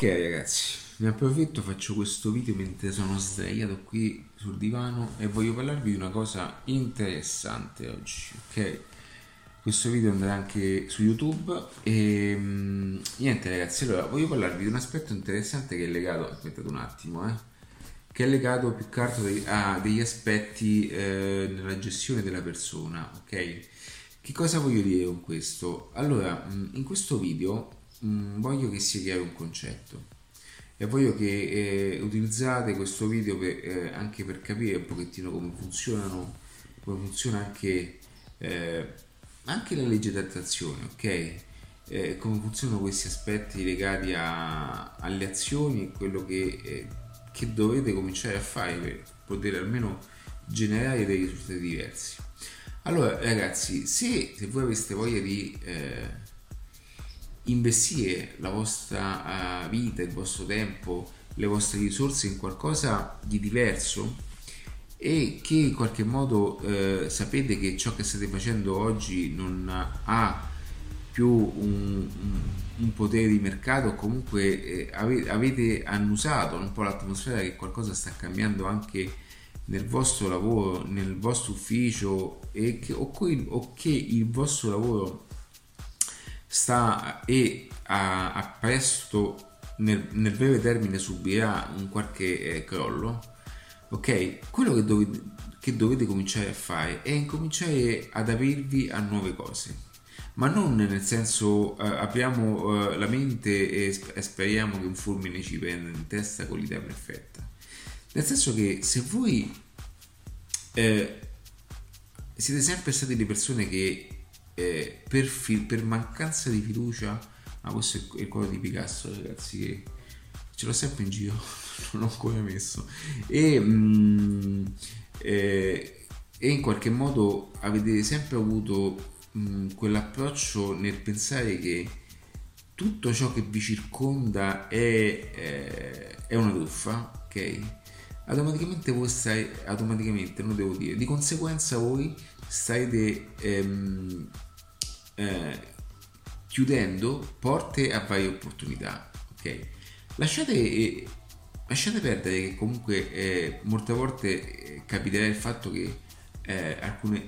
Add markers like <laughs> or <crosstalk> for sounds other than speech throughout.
Ok ragazzi, ne approfitto, faccio questo video mentre sono sdraiato qui sul divano e voglio parlarvi di una cosa interessante oggi, ok? Questo video andrà anche su YouTube e mm, niente ragazzi, allora voglio parlarvi di un aspetto interessante che è legato, aspettate un attimo, eh, che è legato più che altro a degli aspetti eh, nella gestione della persona, ok? Che cosa voglio dire con questo? Allora, mm, in questo video mh, mm, voglio che sia chiaro un concetto e voglio che eh, utilizzate questo video per, eh, anche per capire un pochettino come funzionano, come funziona anche, eh, anche la legge d'attrazione, ok? Eh, come funzionano questi aspetti legati a, alle azioni e quello che, eh, che dovete cominciare a fare per poter almeno generare dei risultati diversi. Allora ragazzi, se, se voi aveste voglia di eh, investire la vostra uh, vita, il vostro tempo, le vostre risorse in qualcosa di diverso e che in qualche modo eh, sapete che ciò che state facendo oggi non ha più un, un potere di mercato, comunque eh, avete, avete annusato un po' l'atmosfera che qualcosa sta cambiando anche nel vostro lavoro, nel vostro ufficio e che, o, o che il vostro lavoro sta e a, a presto nel, nel, breve termine subirà un qualche eh, crollo ok? Quello che dovete, che dovete cominciare a fare è incominciare ad aprirvi a nuove cose. Ma non nel senso eh, apriamo eh, la mente e, e, speriamo che un fulmine ci prenda in testa con l'idea perfetta. Nel senso che se voi eh, siete sempre stati le persone che eh, per, fi- per, mancanza di fiducia, ma questo è il quadro di Picasso, ragazzi, che ce l'ho sempre in giro, <laughs> non l'ho ancora messo. E, mm, eh, e in qualche modo avete sempre avuto mm, quell'approccio nel pensare che tutto ciò che vi circonda è, eh, è una truffa, ok? Automaticamente voi stai, automaticamente, non devo dire, di conseguenza voi state ehm, eh, chiudendo porte a varie opportunità. Ok, lasciate, eh, lasciate perdere che comunque eh, molte volte eh, capiterà il fatto che alcune,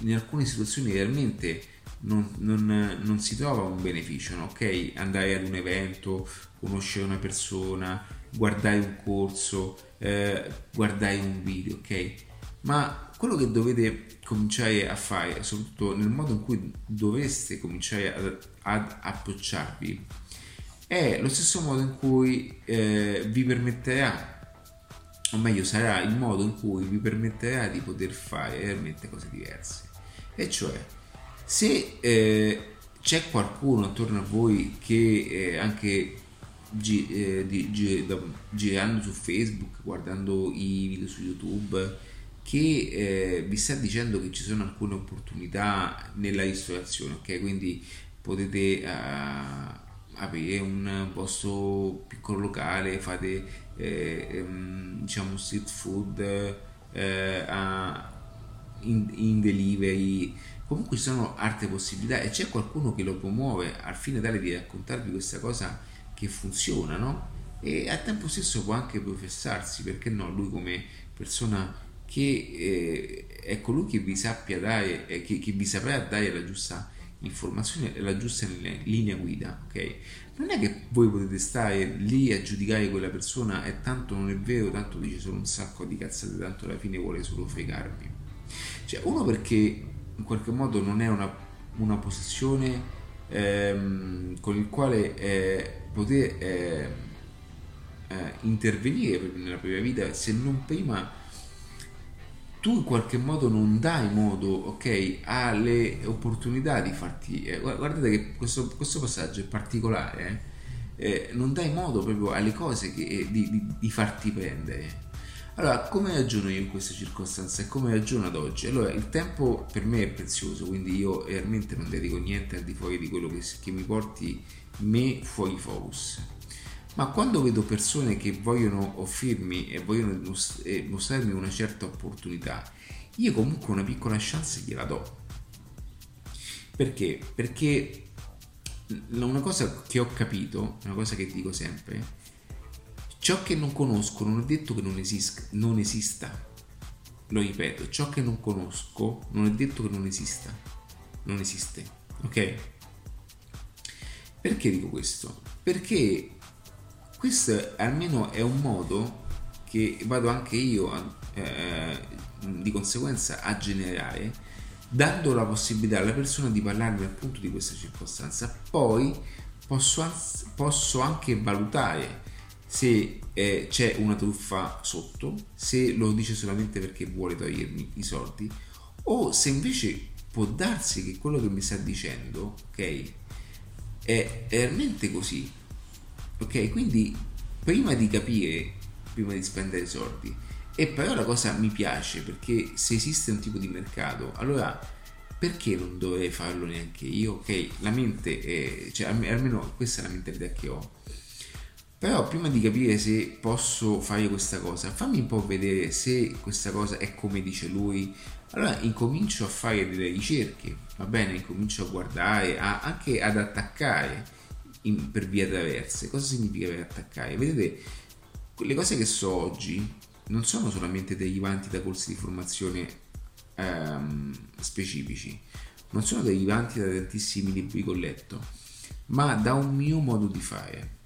in alcune situazioni realmente non, non, non, si trova un beneficio, no? ok? Andare ad un evento, conoscere una persona, guardare un corso, eh, guardare un video, ok? Ma quello che dovete cominciare a fare, soprattutto nel modo in cui dovreste cominciare ad, ad approcciarvi, è lo stesso modo in cui eh, vi permetterà, o meglio sarà il modo in cui vi permetterà di poter fare realmente cose diverse. E cioè, se eh, c'è qualcuno attorno a voi che eh, anche gi- eh, di, gi- girando su Facebook, guardando i video su YouTube, che eh, vi sta dicendo che ci sono alcune opportunità nella ristorazione, ok? Quindi potete uh, aprire un vostro piccolo locale, fate eh, um, diciamo street food eh, in, in, delivery. Comunque ci sono altre possibilità e c'è qualcuno che lo promuove al fine tale di raccontarvi questa cosa che funziona, no? E al tempo stesso può anche professarsi, perché no? Lui come persona che eh, è colui che vi sappia dare, eh, che, che, vi saprà dare la giusta informazione la giusta linea guida, ok? Non è che voi potete stare lì a giudicare quella persona e tanto non è vero, tanto dice solo un sacco di cazzate, tanto alla fine vuole solo fregarvi. Cioè, uno perché in qualche modo non è una, una posizione ehm, con il quale eh, poter eh, eh, intervenire nella propria vita se non prima tu in qualche modo non dai modo, ok, alle opportunità di farti... Eh, guardate che questo, questo, passaggio è particolare, eh? Eh, non dai modo proprio alle cose che, eh, di, di, di, farti prendere. Allora, come ragiono io in queste circostanze e come ragiono ad oggi? Allora, il tempo per me è prezioso, quindi io realmente non dedico niente al di fuori di quello che, che mi porti me fuori focus ma quando vedo persone che vogliono offrirmi e vogliono mostrarmi una certa opportunità, io comunque una piccola chance gliela do. Perché? Perché una cosa che ho capito, una cosa che dico sempre, ciò che non conosco non è detto che non, esist- non esista. Lo ripeto, ciò che non conosco non è detto che non esista. Non esiste. Ok? Perché dico questo? Perché questo almeno è un modo che vado anche io a, eh, di conseguenza a generare dando la possibilità alla persona di parlarmi appunto di questa circostanza. Poi posso, posso anche valutare se eh, c'è una truffa sotto se lo dice solamente perché vuole togliermi i soldi o se invece può darsi che quello che mi sta dicendo ok è realmente così ok quindi prima di capire prima di spendere soldi. E però la cosa mi piace perché se esiste un tipo di mercato, allora perché non dovrei farlo neanche io? Ok, la mente è, cioè almeno questa è la mentalità che ho. Però prima di capire se posso fare questa cosa, fammi un po' vedere se questa cosa è come dice lui. Allora incomincio a fare delle ricerche, va bene? Incomincio a guardare, a, anche ad attaccare in, per via traverse. Cosa significa per attaccare? Vedete, le cose che so oggi non sono solamente derivanti da corsi di formazione ehm, specifici, non sono derivanti da tantissimi libri che ho letto, ma da un mio modo di fare.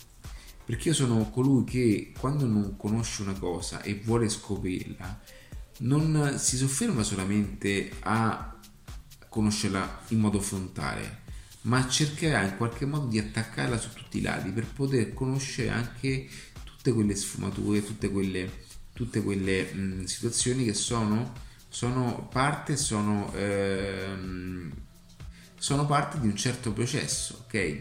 Perché io sono colui che quando non conosce una cosa e vuole scoprirla, non si sofferma solamente a conoscerla in modo frontale, ma cercherà in qualche modo di attaccarla su tutti i lati per poter conoscere anche tutte quelle sfumature, tutte quelle, tutte quelle mh, situazioni che sono, sono parte, sono, ehm, sono parte di un certo processo, ok?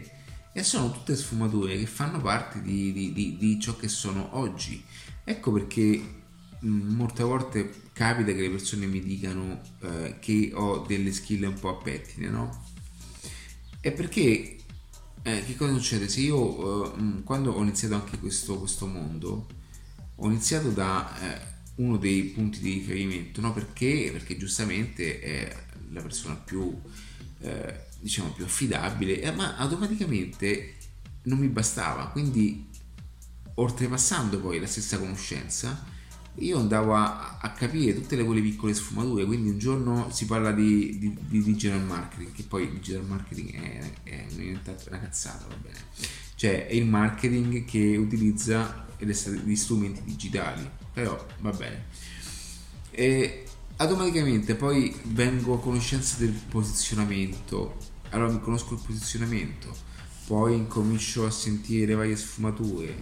E sono tutte sfumature che fanno parte di, di, di, di ciò che sono oggi. Ecco perché molte volte capita che le persone mi dicano eh, che ho delle skill un po' a pettine, no? È perché eh, che cosa succede? Se io eh, quando ho iniziato anche questo, questo mondo, ho iniziato da eh, uno dei punti di riferimento, no? Perché? Perché giustamente è la persona più, eh, diciamo, più affidabile, eh, ma automaticamente non mi bastava, quindi oltrepassando poi la stessa conoscenza, io andavo a, a, capire tutte le quelle piccole sfumature quindi un giorno si parla di, di, di digital marketing che poi digital marketing è, è una cazzata va bene. Cioè è il marketing che utilizza gli strumenti digitali però va bene. E automaticamente poi vengo a conoscenza del posizionamento. Allora mi conosco il posizionamento poi incomincio a sentire le varie sfumature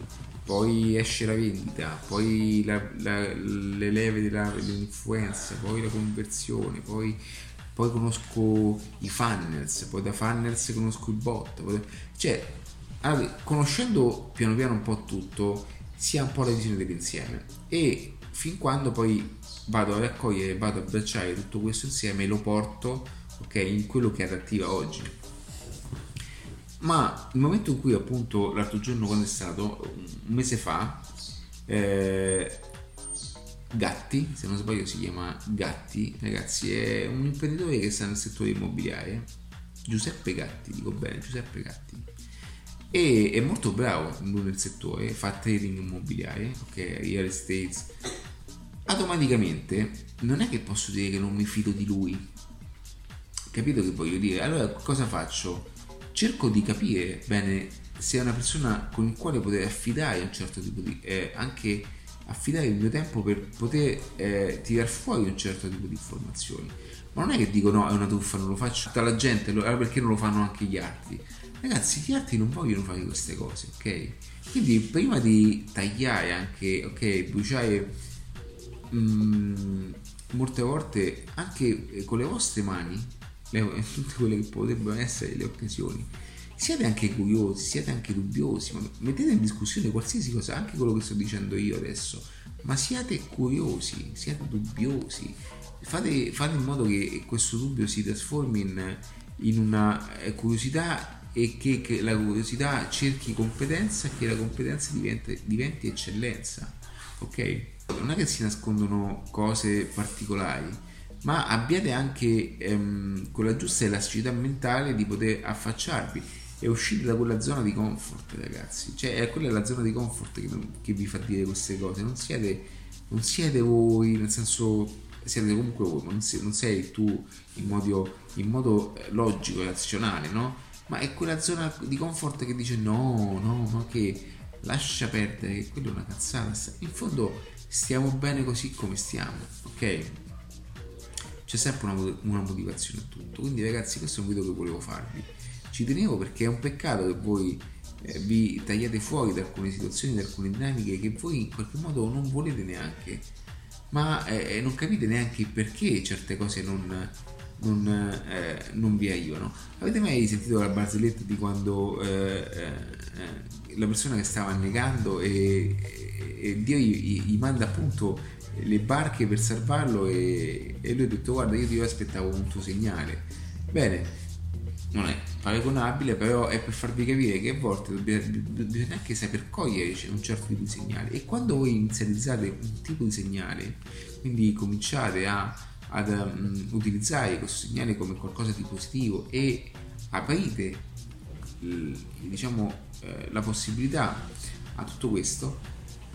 poi esce la vendita, poi la, la, le leve della, dell'influenza, poi la conversione, poi, poi, conosco i funnels, poi da funnels conosco il bot, poi, cioè allora, conoscendo piano piano un po' tutto si ha un po' la visione dell'insieme. E fin quando poi vado a raccogliere, vado a abbracciare tutto questo insieme e lo porto ok in quello che è adattiva oggi ma il momento in cui appunto l'altro giorno quando è stato un mese fa eh, Gatti se non sbaglio si chiama Gatti ragazzi è un imprenditore che sta nel settore immobiliare Giuseppe Gatti dico bene Giuseppe Gatti e è molto bravo nel settore fa trading immobiliare ok real estate. Automaticamente non è che posso dire che non mi fido di lui. Capito che voglio dire? Allora cosa faccio cerco di capire bene se è una persona con il quale poter affidare un certo tipo di eh, anche affidare il mio tempo per poter eh, tirar fuori un certo tipo di informazioni. Ma non è che dico no è una truffa non lo faccio. Tutta la gente allora perché non lo fanno anche gli altri? Ragazzi gli altri non vogliono fare queste cose ok? Quindi prima di tagliare anche ok bruciare mm, molte volte anche eh, con le vostre mani tutte quelle che potrebbero essere le occasioni. Siete anche curiosi, siete anche dubbiosi, mettete in discussione qualsiasi cosa, anche quello che sto dicendo io adesso, ma siate curiosi, siate dubbiosi, fate, fate in modo che questo dubbio si trasformi in, in una eh, curiosità e che, che, la curiosità cerchi competenza e che la competenza diventi, diventi eccellenza, ok? Non è che si nascondono cose particolari, ma abbiate anche ehm, quella giusta elasticità mentale di poter affacciarvi è uscire da quella zona di comfort, ragazzi. Cioè, è quella la zona di comfort che, che vi fa dire queste cose. Non siete, non siete voi, nel senso, siete comunque voi, non sei, non sei tu in modo, in modo logico e razionale, no? Ma è quella zona di comfort che dice no, no, ma che lascia perdere, che quella è una cazzata. In fondo stiamo bene così come stiamo, ok? C'è sempre una, una motivazione a tutto. Quindi ragazzi, questo è un video che volevo farvi ci tenevo perché è un peccato che voi eh, vi tagliate fuori da alcune situazioni, da alcune dinamiche che voi in qualche modo non volete neanche, ma eh, non capite neanche perché certe cose non, non, eh, non, vi aiutano. Avete mai sentito la barzelletta di quando eh, eh, la persona che stava annegando e, e Dio gli, gli, manda appunto le barche per salvarlo e, e lui ha detto guarda io ti aspettavo un tuo segnale. Bene, non è paragonabile, però è per farvi capire che a volte bisogna anche saper cogliere un certo tipo di segnale e quando voi inizializzate un tipo di segnale, quindi cominciate a, ad um, utilizzare questo segnale come qualcosa di positivo e aprite diciamo eh, la possibilità a tutto questo,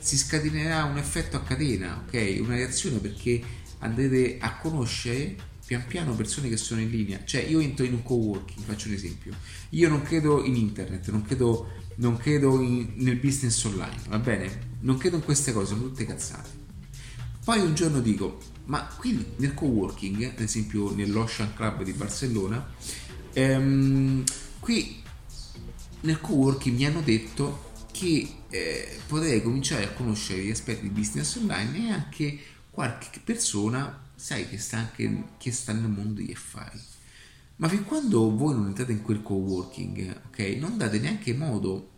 si scatenerà un effetto a catena, ok? Una reazione perché andrete a conoscere pian piano persone che sono in linea. Cioè, io entro in un co-working, faccio un esempio. Io non credo in internet, non credo, non credo in, nel business online, va bene? Non credo in queste cose, sono tutte cazzate. Poi un giorno dico, ma qui nel co-working, ad esempio nell'Ocean Club di Barcellona, ehm, qui nel co-working mi hanno detto che eh, potrei cominciare a conoscere gli aspetti di business online e anche qualche persona sai che sta anche che sta nel mondo degli affari. Ma fin quando voi non entrate in quel co-working, ok, non date neanche modo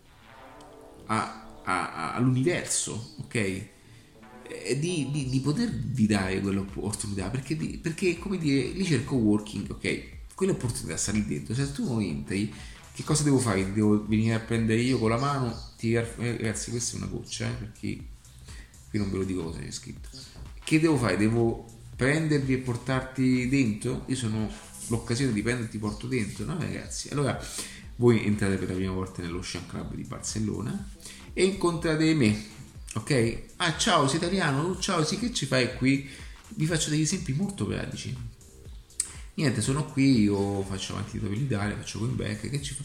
a, a, a, all'universo, ok, eh, di, di, di, potervi dare quell'opportunità, perché, perché come dire, lì c'è il co-working, ok, quell'opportunità sta lì dentro, se tu non entri, che cosa devo fare? Devo venire a prendere io con la mano, ti, eh, ragazzi questa è una goccia, eh, perché qui non ve lo dico cosa c'è scritto. Che devo fare? Devo prendervi e portarti dentro, io sono l'occasione di prenderti porto dentro, no ragazzi? Allora voi entrate per la prima volta nell'Ocean Club di Barcellona e incontrate me, ok? Ah ciao, sei italiano? Ciao, sì, che ci fai qui? Vi faccio degli esempi molto pratici. Niente, sono qui, io faccio avanti di l'Italia, faccio comeback, che ci fa?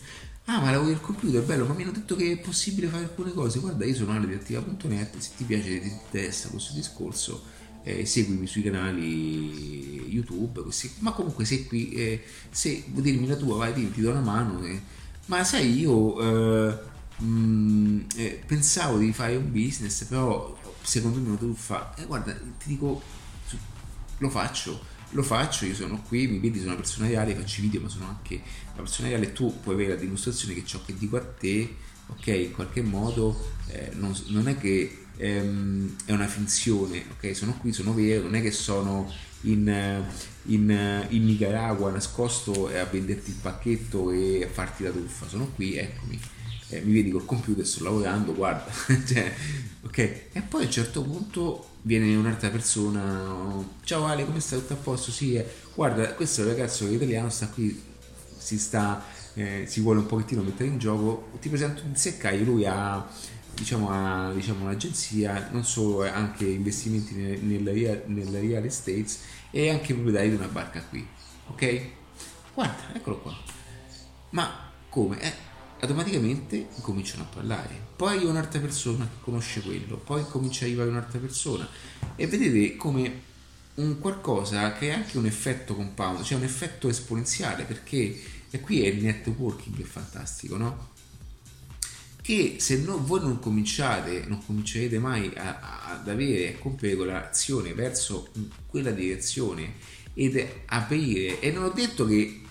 Ah, ma lavori al computer, bello, ma mi hanno detto che è possibile fare alcune cose. Guarda, io sono Ale di attiva.net, se ti piace, ti interessa questo discorso, eh, seguimi sui canali YouTube, così. ma comunque se qui, eh, se vuoi dirmi la tua, vai, ti, do una mano. Eh. Ma sai, io eh, mh, mm, eh, pensavo di fare un business, però secondo me una truffa. Eh, guarda, ti dico, lo faccio. Lo faccio, io sono qui, mi vedi, sono una persona reale, faccio video, ma sono anche una persona reale. Tu puoi avere la dimostrazione che ciò che dico a te, ok, in qualche modo eh, non, non è che ehm, è una finzione, ok? Sono qui, sono vero, non è che sono in, in, in Nicaragua nascosto a venderti il pacchetto e a farti la truffa, sono qui, eccomi. Eh, mi vedi col computer, sto lavorando, guarda, <laughs> cioè, ok? E poi a un certo punto viene un'altra persona, ciao Ale, come stai? Tutto a posto? Sì, eh. guarda, questo ragazzo italiano, sta qui, si sta, eh, si vuole un pochettino mettere in gioco, ti presento un seccaio, lui ha diciamo, a diciamo, un'agenzia, non solo eh, anche investimenti nella real, nella real estate e anche proprietario di una barca qui. Ok? Guarda, eccolo qua. Ma come? Eh, automaticamente cominciano a parlare. Poi un'altra persona conosce quello, poi comincia a arrivare un'altra persona e vedete come un qualcosa che ha anche un effetto compound, cioè un effetto esponenziale, perché e qui è il networking è fantastico, no? che se no, voi non cominciate, non comincerete mai a, a, ad avere, a compiere quell'azione verso quella direzione ed aprire, e non ho detto che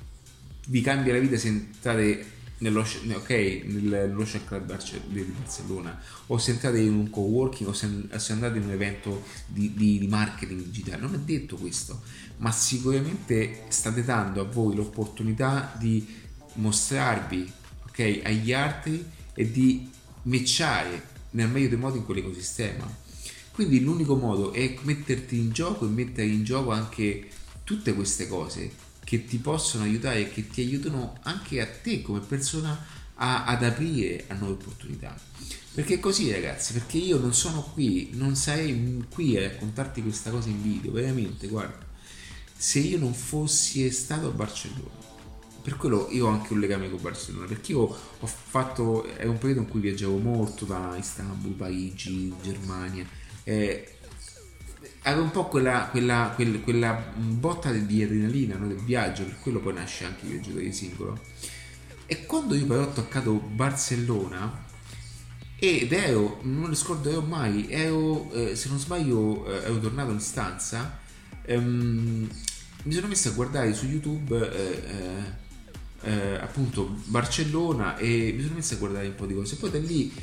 vi cambia la vita se entrate nello, okay, nell'Ocean Club di Barcellona. O se entrate in un co-working o se, se andate in un evento di, di, di, marketing digitale. Non è detto questo ma sicuramente state dando a voi l'opportunità di mostrarvi okay, agli altri e di matchare nel meglio dei modi in quell'ecosistema. Quindi l'unico modo è metterti in gioco e mettere in gioco anche tutte queste cose che ti possono aiutare e che ti aiutano anche a te come persona a, ad aprire a nuove opportunità. Perché è così ragazzi, perché io non sono qui, non sarei qui a raccontarti questa cosa in video, veramente, guarda, se io non fossi stato a Barcellona, per quello io ho anche un legame con Barcellona, perché io ho fatto, è un periodo in cui viaggiavo molto da Istanbul, Parigi, Germania, eh, avevo un po' quella, quella, quella, quella botta di adrenalina no, del viaggio, per quello poi nasce anche il viaggiatore singolo. E quando io poi ho toccato Barcellona, ed ero, non lo scorderò mai, ero, eh, se non sbaglio, eh, ero tornato in stanza, ehm, mi sono messo a guardare su YouTube eh, eh eh, appunto Barcellona e mi sono messo a guardare un po' di cose. Poi da lì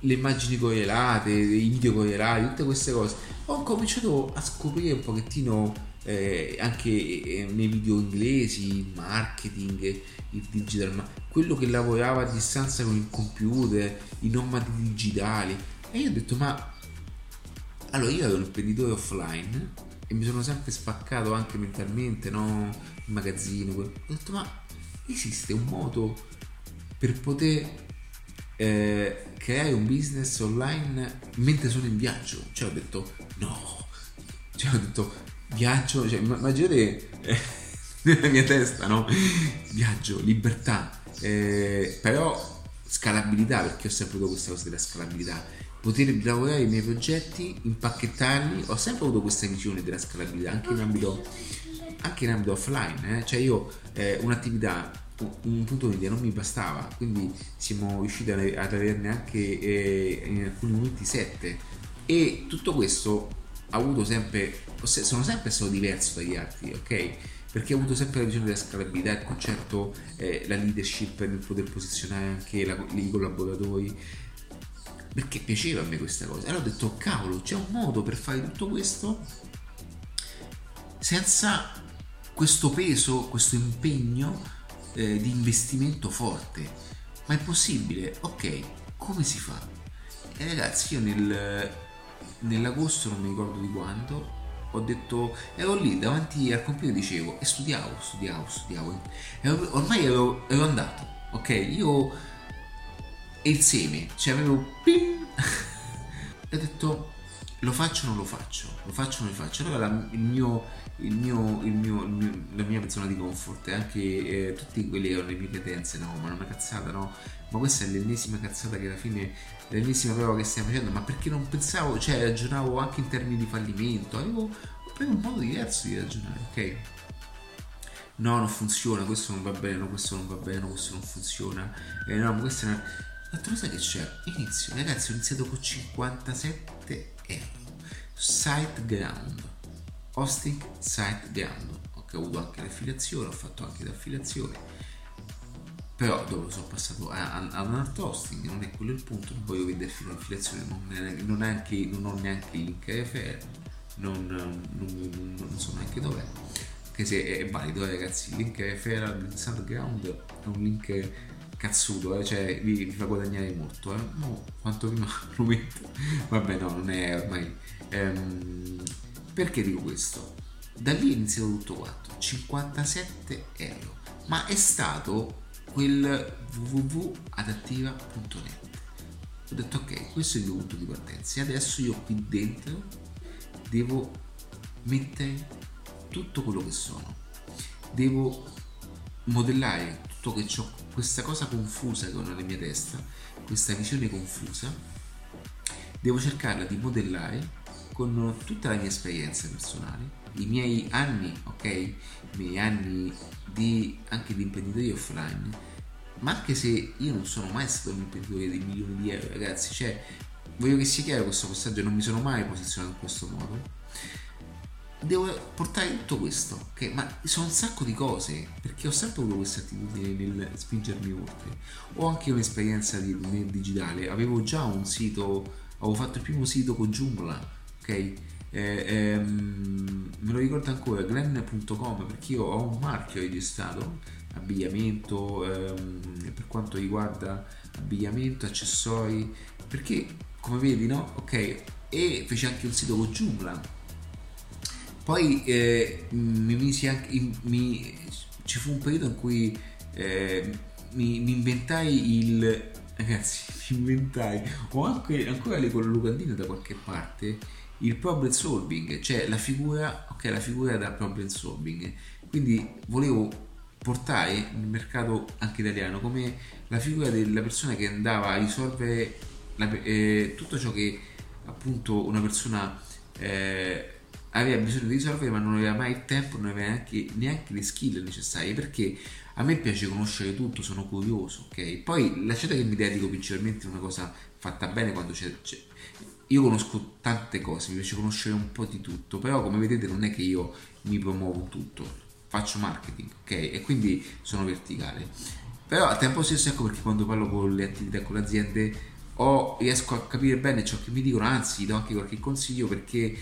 le immagini correlate, i video correlati, tutte queste cose. Ho cominciato a scoprire un pochettino eh, anche eh, nei video inglesi, il marketing, il digital, ma quello che lavorava a distanza con il computer, i nomadi digitali. E io ho detto, ma allora io ero un imprenditore offline e mi sono sempre spaccato anche mentalmente, no? Il magazzino. Ho detto, ma esiste un modo per poter eh, creare un business online mentre sono in viaggio. Cioè ho detto no, cioè ho detto viaggio, cioè, immaginate eh, <laughs> nella mia testa, no? Viaggio, libertà, eh, però scalabilità, perché ho sempre avuto questa cosa della scalabilità. Poter lavorare i miei progetti, impacchettarli, ho sempre avuto questa visione della scalabilità, anche in ambito, anche in ambito offline, eh? cioè io eh, un'attività un punto media non mi bastava, quindi siamo riusciti ad averne anche eh, in alcuni momenti 7 e tutto questo ha avuto sempre, sono sempre stato diverso dagli altri, ok? Perché ho avuto sempre la visione della scalabilità, il concetto, eh, la leadership nel poter posizionare anche la, i collaboratori, perché piaceva a me questa cosa. Allora ho detto, cavolo, c'è un modo per fare tutto questo senza questo peso, questo impegno eh, di investimento forte. Ma è possibile? Ok, come si fa? E ragazzi, io nel, nell'agosto, non mi ricordo di quando, ho detto, ero lì davanti al computer e dicevo, e studiavo, studiavo, studiavo. E ormai ero, ero andato, ok? Io e il seme, cioè avevo... Ping! <laughs> e ho detto, lo faccio o non lo faccio? Lo faccio o non lo faccio? Allora il mio il mio, il mio, il mio, la mia zona di comfort e anche eh, tutti quelli che erano le mie credenze, no, ma è una cazzata, no, ma questa è l'ennesima cazzata che alla fine l'ennesima prova che stiamo facendo, ma perché non pensavo, cioè ragionavo anche in termini di fallimento, avevo proprio un modo diverso di ragionare, ok? No, non funziona, questo non va bene, no, questo non va bene, questo non funziona, eh, no, ma questo è una... Ma tu lo sai che c'è? Inizio, ragazzi, ho iniziato con 57 euro. SiteGround hosting site Gando ho avuto anche l'affiliazione ho fatto anche l'affiliazione. Però dopo sono passato? A, a, un art hosting non è quello il punto. Non voglio vendervi un'affiliazione non, non, anche, non ho neanche link RFR non, non, non, so neanche dov'è. Che se è valido ragazzi il link RFR del Soundground è un link cazzuto eh? cioè vi, vi, fa guadagnare molto eh? no, quanto <laughs> lo metto vabbè no non è ormai ehm, perché dico questo? Da lì è iniziato tutto quanto, 57 euro, ma è stato quel www.adattiva.net. Ho detto ok, questo è il mio punto di partenza e adesso io qui dentro devo mettere tutto quello che sono. Devo modellare tutto che ho, questa cosa confusa che ho nella mia testa, questa visione confusa, devo cercarla di modellare con tutta la mia esperienza personale, i miei anni, ok? I miei anni di, anche di imprenditoria offline, ma anche se io non sono mai stato un imprenditore di milioni di euro, ragazzi, cioè, voglio che sia chiaro questo passaggio, non mi sono mai posizionato in questo modo. Devo portare tutto questo, ok? Ma sono un sacco di cose, perché ho sempre avuto questa attitudine nel spingermi oltre. Ho anche un'esperienza di, nel digitale, avevo già un sito, avevo fatto il primo sito con Joomla, ok? Eh, ehm, me lo ricordo ancora, glenn.com perché io ho un marchio registrato, abbigliamento, ehm, per quanto riguarda abbigliamento, accessori, perché come vedi, no? Ok, e feci anche un sito con Joomla. Poi eh, mi anche, mi, ci fu un periodo in cui eh, mi, mi inventai il ragazzi <laughs> mi inventai ho anche ancora le locandine da qualche parte il problem solving cioè la figura ok la figura da problem solving. Quindi volevo portare nel mercato anche italiano come la figura della persona che andava a risolvere la, eh, tutto ciò che appunto una persona eh, aveva bisogno di risolvere ma non aveva mai il tempo, non aveva neanche, neanche le skill necessarie perché a me piace conoscere tutto, sono curioso, ok? Poi lasciate che mi dedico principalmente a una cosa fatta bene quando c'è, c'è, Io conosco tante cose, mi piace conoscere un po' di tutto, però come vedete non è che io mi promuovo tutto, faccio marketing, ok? E quindi sono verticale. Però al tempo stesso ecco perché quando parlo con le attività, con le aziende, o riesco a capire bene ciò che mi dicono, anzi do anche qualche consiglio perché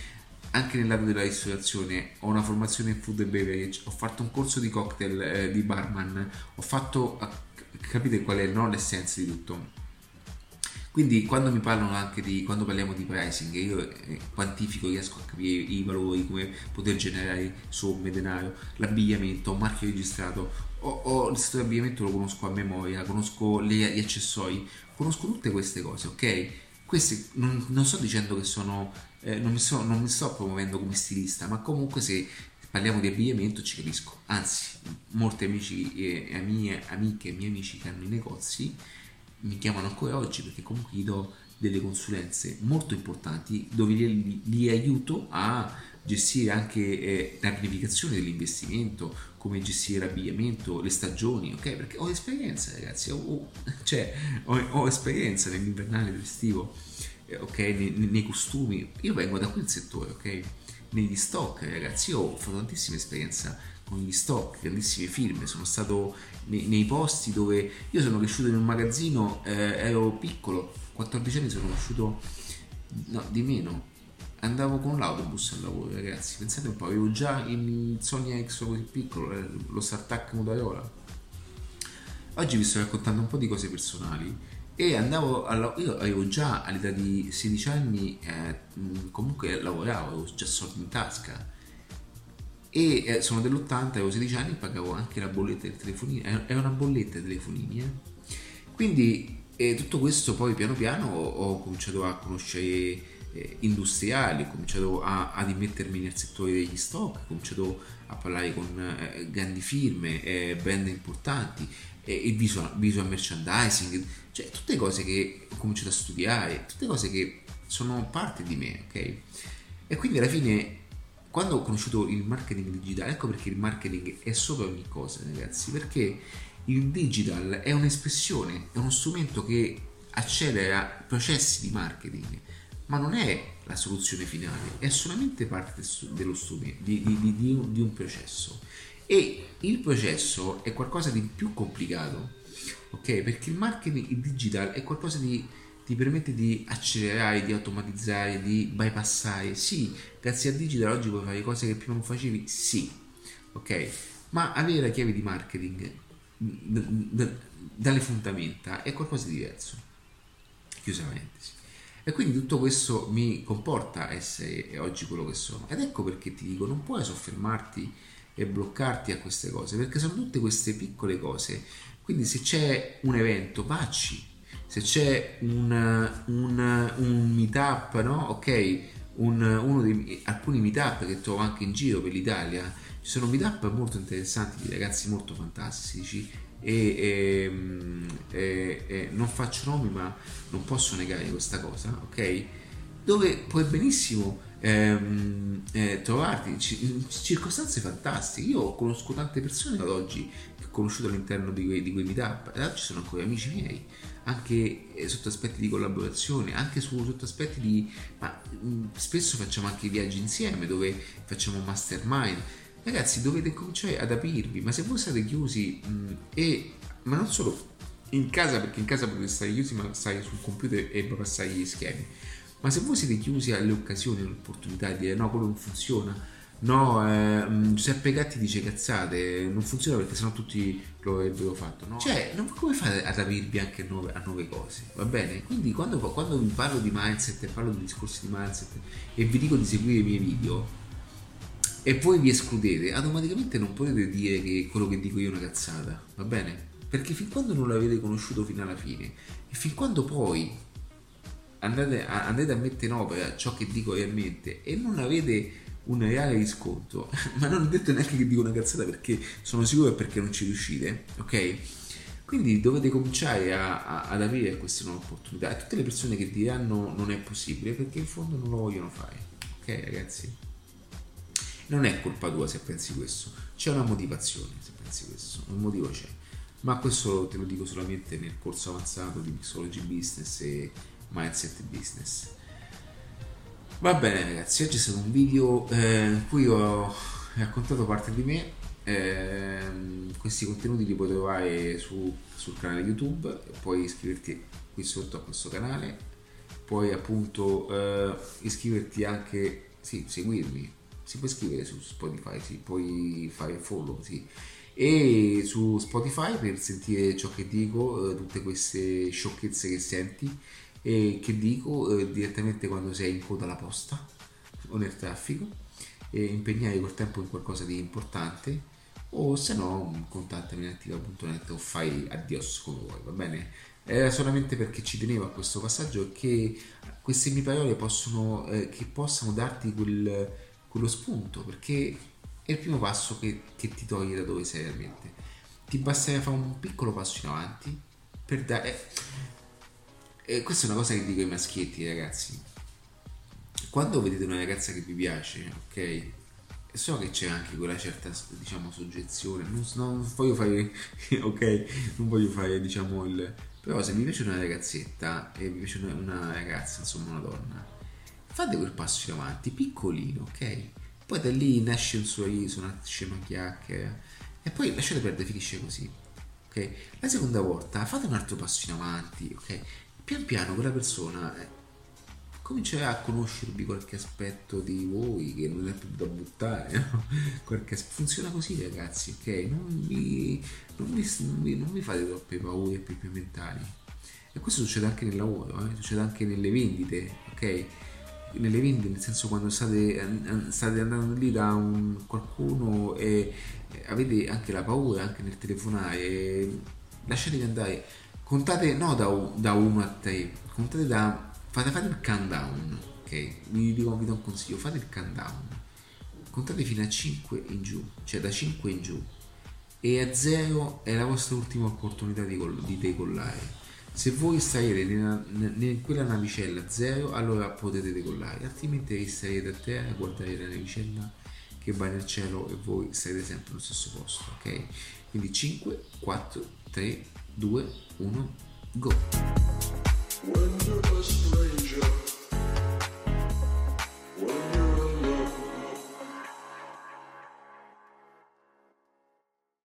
anche nel lato della ristorazione ho una formazione in food and beverage, ho fatto un corso di cocktail eh, di barman, ho fatto, capite qual è no, l'essenza di tutto. Quindi quando mi parlano anche di, quando parliamo di pricing, io eh, quantifico, riesco a capire i valori, come poter generare somme, denaro, l'abbigliamento, un marchio registrato, ho, ho il di abbigliamento lo conosco a memoria, conosco gli, gli accessori, conosco tutte queste cose, ok? Queste non, non sto dicendo che sono eh, non, mi so, non, mi sto promuovendo come stilista, ma comunque se parliamo di abbigliamento ci capisco. Anzi, molti amici e mie amiche e miei amici che hanno i negozi mi chiamano ancora oggi perché comunque gli do delle consulenze molto importanti dove li, li aiuto a gestire anche eh, la pianificazione dell'investimento, come gestire l'abbigliamento, le stagioni, ok? Perché ho esperienza, ragazzi, ho, cioè, ho, ho esperienza nell'invernale, nell'estivo ok, nei, nei, costumi. Io vengo da quel settore, ok? Negli stock, ragazzi, io ho fatto tantissima esperienza con gli stock, grandissime firme, sono stato nei, nei posti dove io sono cresciuto in un magazzino, eh, ero piccolo, 14 anni sono cresciuto, no, di meno, andavo con l'autobus al lavoro, ragazzi, pensate un po', avevo già il Sony X così piccolo, eh, lo Startup Motorola. Oggi vi sto raccontando un po' di cose personali e andavo a io avevo già all'età di 16 anni eh, comunque lavoravo avevo già soldi in tasca e eh, sono dell'80 avevo 16 anni e pagavo anche la bolletta del telefonino è una bolletta dei telefonini eh. quindi tutto questo poi piano piano ho, cominciato a conoscere eh, industriali ho cominciato a, ad immettermi nel settore degli stock ho cominciato a parlare con eh, grandi firme eh, brand importanti il visual, visual merchandising, cioè tutte cose che ho cominciato a studiare, tutte cose che sono parte di me, ok? E quindi alla fine, quando ho conosciuto il marketing digitale, ecco perché il marketing è sopra ogni cosa, ragazzi, perché il digital è un'espressione, è uno strumento che accelera processi di marketing, ma non è la soluzione finale, è solamente parte dello strumento, di, di, di, di un processo. E il processo è qualcosa di più complicato, ok? Perché il marketing digital è qualcosa di ti permette di accelerare, di automatizzare, di bypassare. Sì, grazie al digital oggi puoi fare cose che prima non facevi, sì, ok? Ma avere la chiave di marketing dalle fondamenta è qualcosa di diverso. Chiusa parentesi. E quindi tutto questo mi comporta essere oggi quello che sono. Ed ecco perché ti dico, non puoi soffermarti e bloccarti a queste cose, perché sono tutte queste piccole cose. Quindi se c'è un evento, vacci. Se c'è un, un, un meetup, no? Ok, un, dei, alcuni meetup che trovo anche in giro per l'Italia, ci sono meetup molto interessanti di ragazzi molto fantastici e, e, e, e, non faccio nomi ma non posso negare questa cosa, ok? Dove puoi benissimo ehm, eh, trovarti in circostanze fantastiche. Io conosco tante persone ad oggi che ho conosciuto all'interno di quei, di quei meetup e oggi sono ancora amici miei, anche eh, sotto aspetti di collaborazione, anche su, sotto aspetti di... ma mh, mm, spesso facciamo anche viaggi insieme dove facciamo mastermind. Ragazzi, dovete cominciare ad aprirvi, ma se voi siete chiusi mh, mm, e... ma non solo in casa, perché in casa potete stare chiusi, ma stare sul computer e passare gli schemi ma se voi siete chiusi alle occasioni, alle opportunità di dire no, quello non funziona, no, eh, mm, Giuseppe Gatti dice cazzate, non funziona perché sennò tutti lo avrebbero fatto, no? Cioè, non, come fate ad aprirvi anche a nuove, a nuove, cose, va bene? Quindi quando, quando vi parlo di mindset e parlo di discorsi di mindset e vi dico di seguire i miei video e voi vi escludete, automaticamente non potete dire che quello che dico io è una cazzata, va bene? perché fin quando non l'avete conosciuto fino alla fine e fin quando poi andate a, andate a mettere in opera ciò che dico realmente e non avete un reale riscontro, <laughs> ma non ho detto neanche che dico una cazzata perché sono sicuro che perché non ci riuscite, ok? Quindi dovete cominciare a, a, ad avere queste nuove opportunità e tutte le persone che diranno non è possibile perché in fondo non lo vogliono fare, ok ragazzi? Non è colpa tua se pensi questo, c'è una motivazione se pensi questo, un motivo c'è, ma questo te lo dico solamente nel corso avanzato di Mixology Business e Mindset Business. Va bene ragazzi, oggi è stato un video eh, in cui ho raccontato parte di me, eh, questi contenuti li puoi trovare su, sul canale YouTube, puoi iscriverti qui sotto a questo canale, puoi appunto eh, iscriverti anche, sì, seguirmi, si può iscrivere su Spotify, sì, puoi fare follow, sì. E su Spotify per sentire ciò che dico, eh, tutte queste sciocchezze che senti e che dico eh, direttamente quando sei in coda alla posta o nel traffico e impegnare quel tempo in qualcosa di importante o se no contattami in attiva.net o fai addios come vuoi va bene? Era solamente perché ci tenevo a questo passaggio che queste mie parole possono eh, che possano darti quel, quello spunto perché è il primo passo che, che ti toglie da dove sei realmente. Ti basterà fare un piccolo passo in avanti per dare eh, e questa è una cosa che dico ai maschietti, ragazzi. Quando vedete una ragazza che vi piace, ok? So che c'è anche quella certa, diciamo, soggezione. Non, non voglio fare, <laughs> ok? Non voglio fare, diciamo, il. Però se mi piace una ragazzetta e mi piace una ragazza, insomma, una donna, fate quel passo in avanti, piccolino, ok? Poi da lì nasce un sorriso, nasce una chiacchiera. E poi lasciate perdere, finisce così. Ok? La seconda volta fate un altro passo in avanti, ok? Pian piano quella persona eh, comincerà a conoscervi qualche aspetto di voi che non è più da buttare, no? <laughs> funziona così ragazzi, ok? Non vi, non vi, non vi, non vi fate troppe paure più, più mentali. E questo succede anche nel lavoro, eh? succede anche nelle vendite, ok? Nelle vendite, nel senso quando state, state andando lì da un, qualcuno e avete anche la paura, anche nel telefonare, lasciatevi andare contate no da, da 1 a 3 contate da fate, fate il countdown ok? Vi dico vi do un consiglio fate il countdown. Contate fino a 5 in giù cioè da 5 in giù. E a 0 è la vostra ultima opportunità di, di decollare. Se voi starete in quella navicella 0 allora potete decollare. Altrimenti restarete a terra a guardare la navicella che va nel cielo e voi sarete sempre allo stesso posto ok? Quindi 5 4 3 2 1 go